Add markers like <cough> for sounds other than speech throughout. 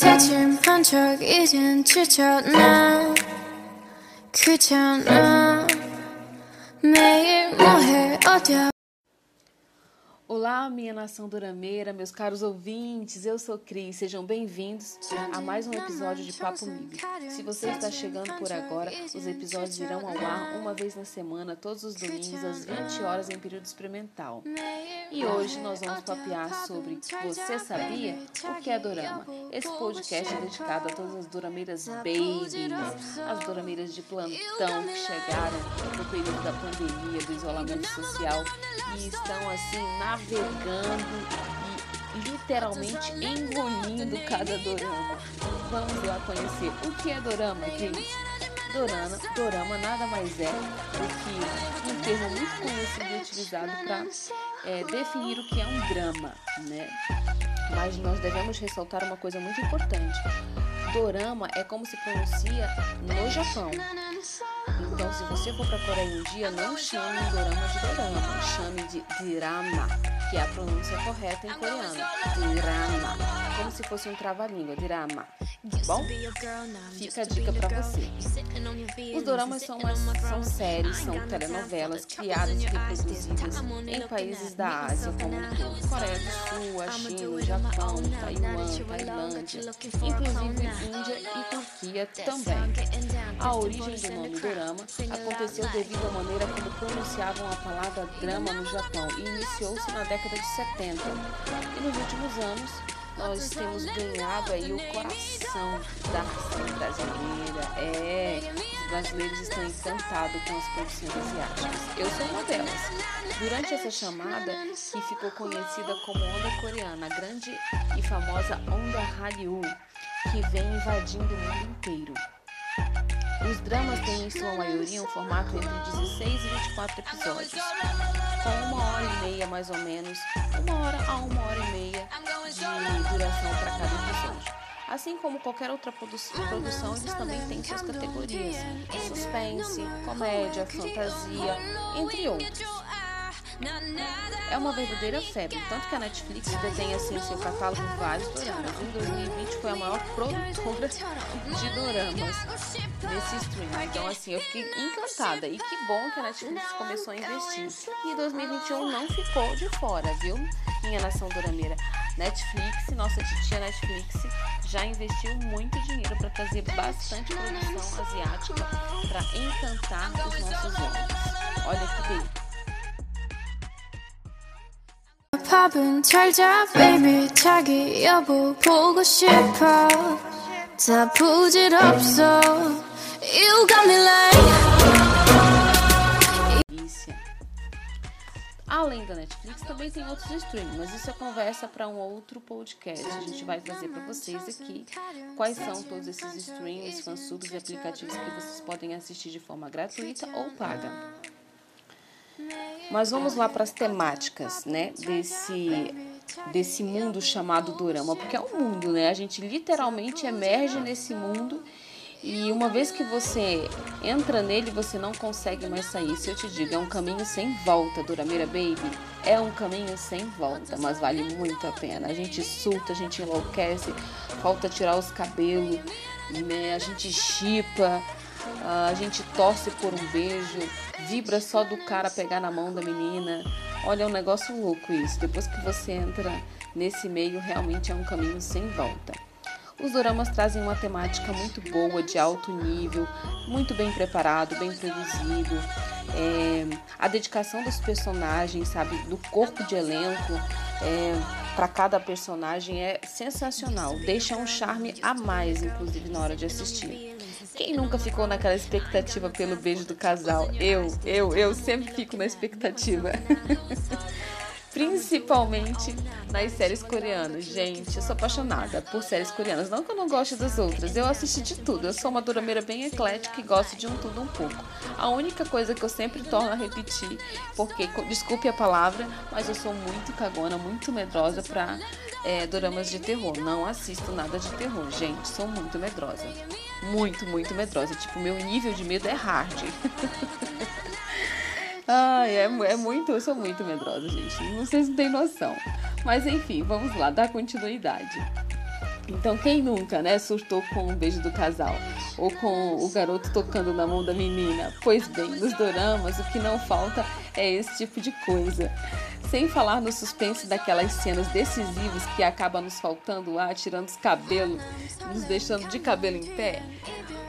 새침 한 척 이젠 지쳤나 귀찮아. 매일 뭐해 어디야 Olá, minha nação dorameira, meus caros ouvintes, eu sou Cris, sejam bem-vindos a mais um episódio de Papo Mib. Se você está chegando por agora, os episódios irão ao ar uma vez na semana, todos os domingos, às 20 horas, em período experimental. E hoje nós vamos papear sobre Você Sabia? O que é Dorama? Esse podcast é dedicado a todas as dorameiras babies, as dorameiras de plantão que chegaram no período da pandemia, do isolamento social e estão assim na navegando e literalmente engolindo cada dorama. Vamos lá conhecer o que é dorama, gente. Dorama, dorama nada mais é do que um termo muito conhecido e utilizado para é, definir o que é um drama, né? Mas nós devemos ressaltar uma coisa muito importante. Dorama é como se pronuncia no Japão. Então, se você for Coreia um dia, não chame dorama de dorama, chame de drama, que é a pronúncia correta em coreano. Drama, como se fosse um trava-língua, drama. Bom, fica a dica para você. Os doramas são, umas, são séries, são telenovelas criadas e reproduzidas. em países da Ásia como Coreia do Sul, a China, Japão, Taiwan, Tailândia, inclusive Índia e Turquia também. A origem do nome dorama aconteceu devido à maneira como pronunciavam a palavra drama no Japão e iniciou-se na década de 70. E nos últimos anos, nós temos ganhado aí o coração da nação brasileira. É, os brasileiros estão encantados com as produções asiáticas. Eu sou uma delas. Durante essa chamada, que ficou conhecida como onda coreana, a grande e famosa onda Hallyu, que vem invadindo o mundo inteiro. Os dramas têm em sua maioria um formato entre 16 e 24 episódios, com uma hora e meia mais ou menos, uma hora a uma hora e meia de duração para cada episódio. Assim como qualquer outra produção, eles também têm suas categorias: suspense, comédia, fantasia, entre outros. É uma verdadeira febre, tanto que a Netflix detém assim em seu catálogo vários doramas. Em 2020 foi a maior produtora de doramas nesse streaming. Então assim, eu fiquei encantada e que bom que a Netflix começou a investir. E 2021 não ficou de fora, viu? Minha nação dorameira. Netflix, nossa titia Netflix já investiu muito dinheiro para trazer bastante produção asiática para encantar os nossos olhos. Olha que beleza. 밥은 잘자 baby 자기 여보 보고 싶어 다 부질없어 You got me like Além da Netflix, também tem outros streaming, mas isso é conversa para um outro podcast. A gente vai trazer para vocês aqui quais são todos esses streams, fansubs e aplicativos que vocês podem assistir de forma gratuita ou paga. Mas vamos lá para as temáticas, né, desse desse mundo chamado dorama, porque é um mundo, né? A gente literalmente emerge nesse mundo e uma vez que você entra nele, você não consegue mais sair. Se eu te digo, é um caminho sem volta, Dorameira Baby. É um caminho sem volta, mas vale muito a pena. A gente surta, a gente enlouquece, falta tirar os cabelos, né? A gente chipa, a gente torce por um beijo, vibra só do cara pegar na mão da menina. Olha, é um negócio louco isso. Depois que você entra nesse meio, realmente é um caminho sem volta. Os doramas trazem uma temática muito boa, de alto nível, muito bem preparado, bem produzido. É, a dedicação dos personagens, sabe, do corpo de elenco é, para cada personagem é sensacional. Deixa um charme a mais, inclusive, na hora de assistir. Quem nunca ficou naquela expectativa pelo beijo do casal? Eu, eu, eu sempre fico na expectativa. <laughs> Principalmente nas séries coreanas. Gente, eu sou apaixonada por séries coreanas. Não que eu não goste das outras, eu assisti de tudo. Eu sou uma durameira bem eclética e gosto de um tudo um pouco. A única coisa que eu sempre torno a repetir, porque, desculpe a palavra, mas eu sou muito cagona, muito medrosa pra é, doramas de terror. Não assisto nada de terror, gente. Sou muito medrosa. Muito, muito medrosa. Tipo, meu nível de medo é hard. <laughs> Ai, é, é muito, eu sou muito medrosa, gente. Vocês não têm noção. Mas enfim, vamos lá, dar continuidade. Então, quem nunca, né, surtou com um beijo do casal? Ou com o garoto tocando na mão da menina? Pois bem, nos doramas, o que não falta é esse tipo de coisa. Sem falar no suspense daquelas cenas decisivas que acaba nos faltando ar, tirando os cabelos, nos deixando de cabelo em pé.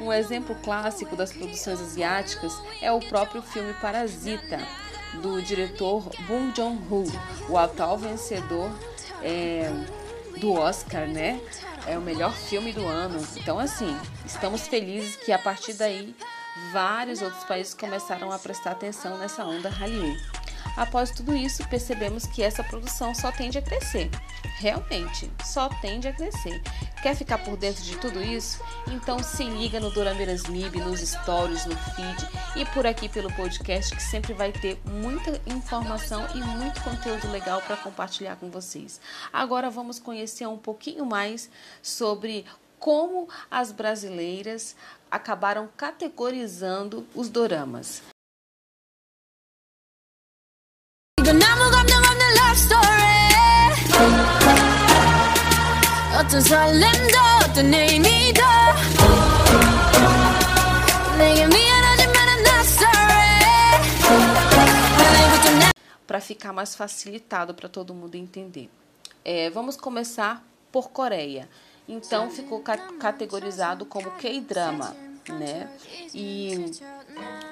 Um exemplo clássico das produções asiáticas é o próprio filme Parasita, do diretor Bong Joon-ho, o atual vencedor é, do Oscar, né? É o melhor filme do ano. Então, assim, estamos felizes que a partir daí vários outros países começaram a prestar atenção nessa onda Hallyu. Após tudo isso, percebemos que essa produção só tende a crescer. Realmente, só tende a crescer. Quer ficar por dentro de tudo isso? Então se liga no Dorameiras Mib, nos stories, no feed e por aqui pelo podcast que sempre vai ter muita informação e muito conteúdo legal para compartilhar com vocês. Agora vamos conhecer um pouquinho mais sobre como as brasileiras acabaram categorizando os doramas. 어떤 설렘도 어떤 의미도 내게 미안하지만 not sorry para ficar mais facilitado para todo mundo entender. É, vamos começar por Coreia. Então ficou ca categorizado como K-drama, né? E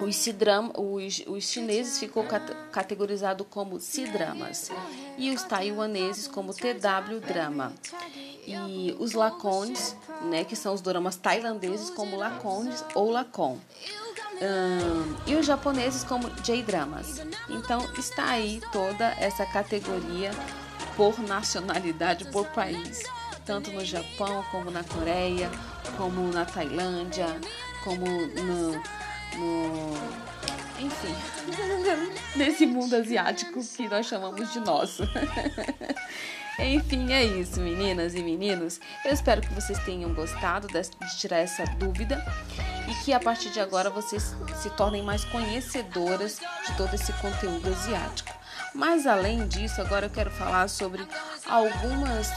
os, C-drama, os, os chineses ficou cat categorizado como C-dramas e os taiwaneses como TW drama e os lacones, né, que são os dramas tailandeses como lacones ou lacon. E os japoneses como J-dramas. Então está aí toda essa categoria por nacionalidade, por país, tanto no Japão como na Coreia, como na Tailândia, como no, no enfim, <laughs> nesse mundo asiático que nós chamamos de nosso. <laughs> Enfim, é isso, meninas e meninos. Eu espero que vocês tenham gostado de tirar essa dúvida e que a partir de agora vocês se tornem mais conhecedoras de todo esse conteúdo asiático. Mas além disso, agora eu quero falar sobre algumas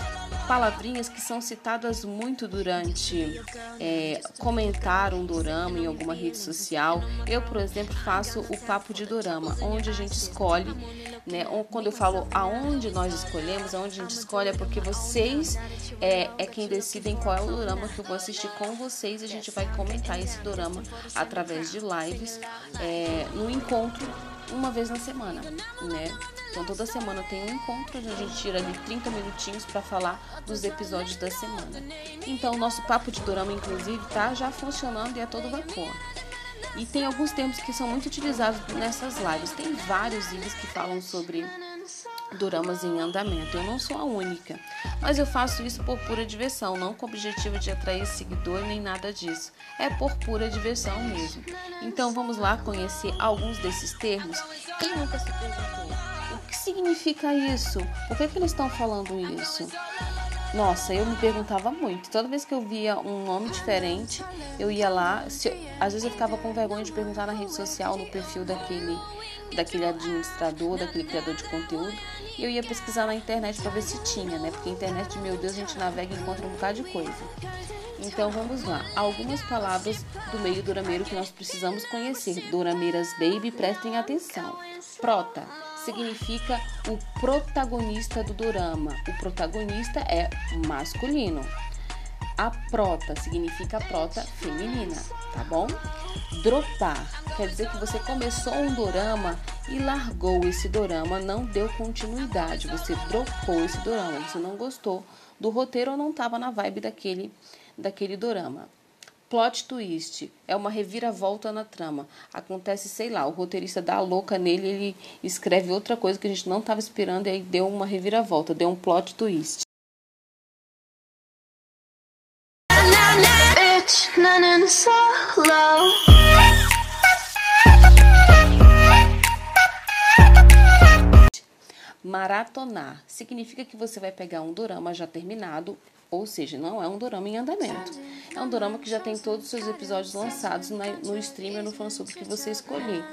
palavrinhas que são citadas muito durante é, comentar um dorama em alguma rede social. Eu, por exemplo, faço o papo de dorama, onde a gente escolhe, né? Quando eu falo aonde nós escolhemos, aonde a gente escolhe é porque vocês é, é quem decidem qual é o dorama que eu vou assistir com vocês. A gente vai comentar esse dorama através de lives é, no encontro uma vez na semana, né? Então toda semana tem um encontro onde a gente tira ali 30 minutinhos para falar dos episódios da semana. Então o nosso papo de dorama inclusive tá já funcionando e é todo vapor. E tem alguns termos que são muito utilizados nessas lives. Tem vários vídeos que falam sobre doramas em andamento. Eu não sou a única, mas eu faço isso por pura diversão, não com o objetivo de atrair seguidor nem nada disso. É por pura diversão mesmo. Então vamos lá conhecer alguns desses termos. Quem nunca se perguntou o que significa isso? Por que, que eles estão falando isso? Nossa, eu me perguntava muito. Toda vez que eu via um nome diferente, eu ia lá. Eu, às vezes eu ficava com vergonha de perguntar na rede social, no perfil daquele, daquele administrador, daquele criador de conteúdo. E eu ia pesquisar na internet para ver se tinha, né? Porque a internet, meu Deus, a gente navega e encontra um bocado de coisa. Então vamos lá. Algumas palavras do meio dorameiro que nós precisamos conhecer. Dorameiras Baby, prestem atenção. Prota significa o protagonista do dorama. O protagonista é masculino. A prota significa prota feminina, tá bom? Dropar quer dizer que você começou um dorama e largou esse dorama, não deu continuidade, você dropou esse dorama, você não gostou do roteiro ou não estava na vibe daquele, daquele dorama. Plot twist é uma reviravolta na trama. Acontece, sei lá, o roteirista dá a louca nele, ele escreve outra coisa que a gente não estava esperando e aí deu uma reviravolta, deu um plot twist. Maratonar significa que você vai pegar um dorama já terminado ou seja, não é um dorama em andamento. É um dorama que já tem todos os seus episódios lançados no streamer no fansub que você escolher.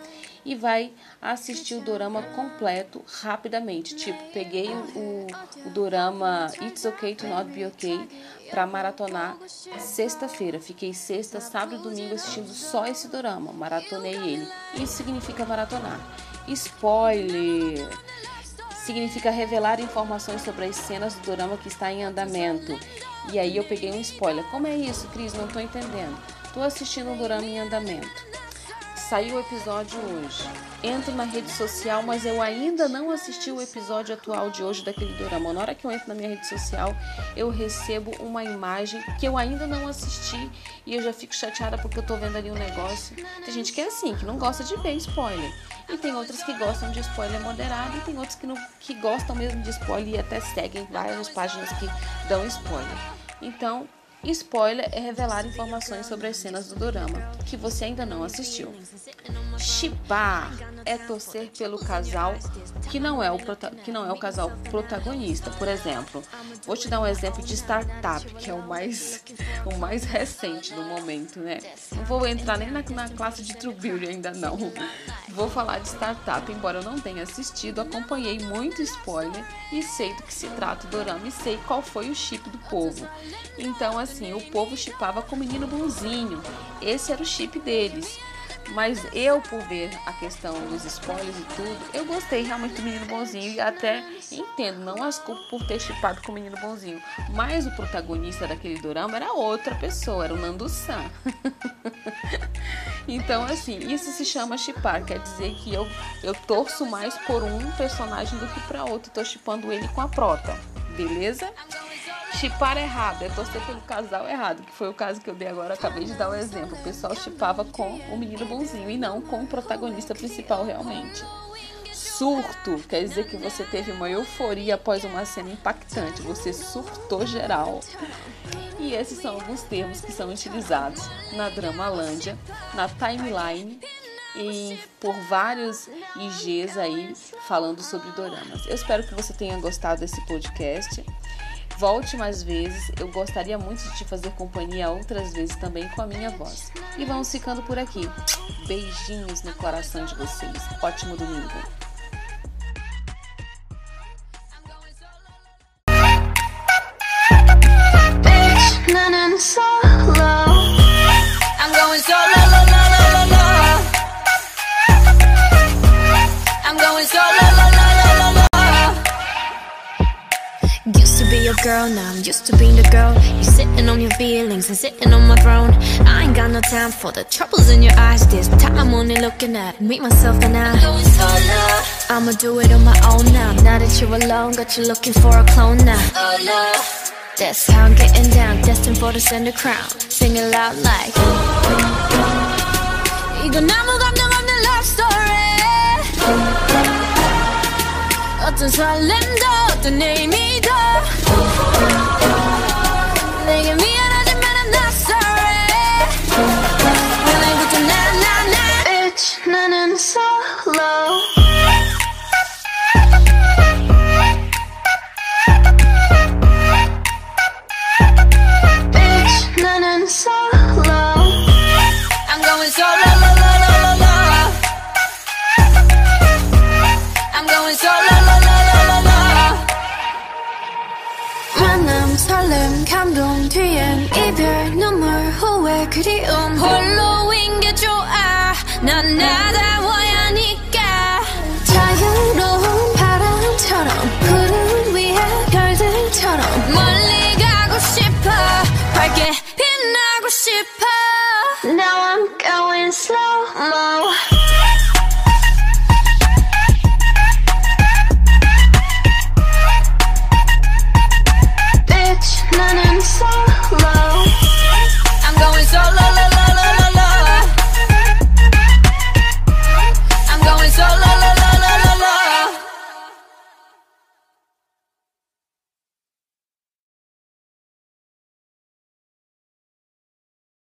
E vai assistir o dorama completo rapidamente. Tipo, peguei o, o, o dorama It's Okay to Not Be Okay, para maratonar sexta-feira. Fiquei sexta, sábado e domingo assistindo só esse dorama. Maratonei ele. Isso significa maratonar. Spoiler! Significa revelar informações sobre as cenas do dorama que está em andamento. E aí eu peguei um spoiler. Como é isso, Cris? Não tô entendendo. Tô assistindo um dorama em andamento. Saiu o episódio hoje. Entro na rede social, mas eu ainda não assisti o episódio atual de hoje daquele dorama. Na hora que eu entro na minha rede social, eu recebo uma imagem que eu ainda não assisti e eu já fico chateada porque eu tô vendo ali um negócio. Tem gente que é assim, que não gosta de ver spoiler. E tem outras que gostam de spoiler moderado e tem outros que, não, que gostam mesmo de spoiler e até seguem várias páginas que dão spoiler. Então, Spoiler é revelar informações sobre as cenas do dorama que você ainda não assistiu. Chipar é torcer pelo casal que não é o que não é o casal protagonista. Por exemplo, vou te dar um exemplo de startup, que é o mais <laughs> o mais recente no momento, né? Não vou entrar nem na, na classe de True Beauty ainda não. Vou falar de startup, embora eu não tenha assistido, acompanhei muito spoiler e sei do que se trata o dorama e sei qual foi o chip do povo. Então, assim, o povo chipava com o menino bonzinho. Esse era o chip deles. Mas eu, por ver a questão dos spoilers e tudo, eu gostei realmente do Menino Bonzinho e até entendo, não as culpo por ter chipado com o Menino Bonzinho. Mas o protagonista daquele drama era outra pessoa, era o Nando San. <laughs> então, assim, isso se chama chipar, quer dizer que eu, eu torço mais por um personagem do que para outro, tô chipando ele com a prota, beleza? Chipar errado é torcer pelo casal errado, que foi o caso que eu dei agora, acabei de dar o um exemplo. O pessoal chipava com o menino bonzinho e não com o protagonista principal realmente. Surto quer dizer que você teve uma euforia após uma cena impactante, você surtou geral. E esses são alguns termos que são utilizados na Dramalândia, na timeline e por vários IGs aí falando sobre doramas. Eu espero que você tenha gostado desse podcast. Volte mais vezes, eu gostaria muito de te fazer companhia outras vezes também com a minha voz. E vamos ficando por aqui. Beijinhos no coração de vocês. Ótimo domingo. I'm going solo. your girl, now I'm used to being the girl You sitting on your feelings and sitting on my throne I ain't got no time for the troubles in your eyes This time I'm only looking at me, myself and I I'ma do it on my own now Now that you're alone, got you looking for a clone now That's how I'm getting down, destined for the center crown Sing it loud like 이건 아무 감정 없는 love story 어떤 설렘도 어떤 의미도 내게 미안하지만 I'm not sorry 오늘부터 나나나 Bitch 나는 solo Bitch 나는 solo I'm going solo lo, lo, lo, lo, lo. I'm going solo 감동 뒤엔 이별 눈물 후회 그리움. 홀로인 게 좋아. 난 나다워야 하니까. 자유로운 바람처럼 구름 위에 별들처럼 멀리 가고 싶어. 밝게 빛나고 싶어. Now I'm mo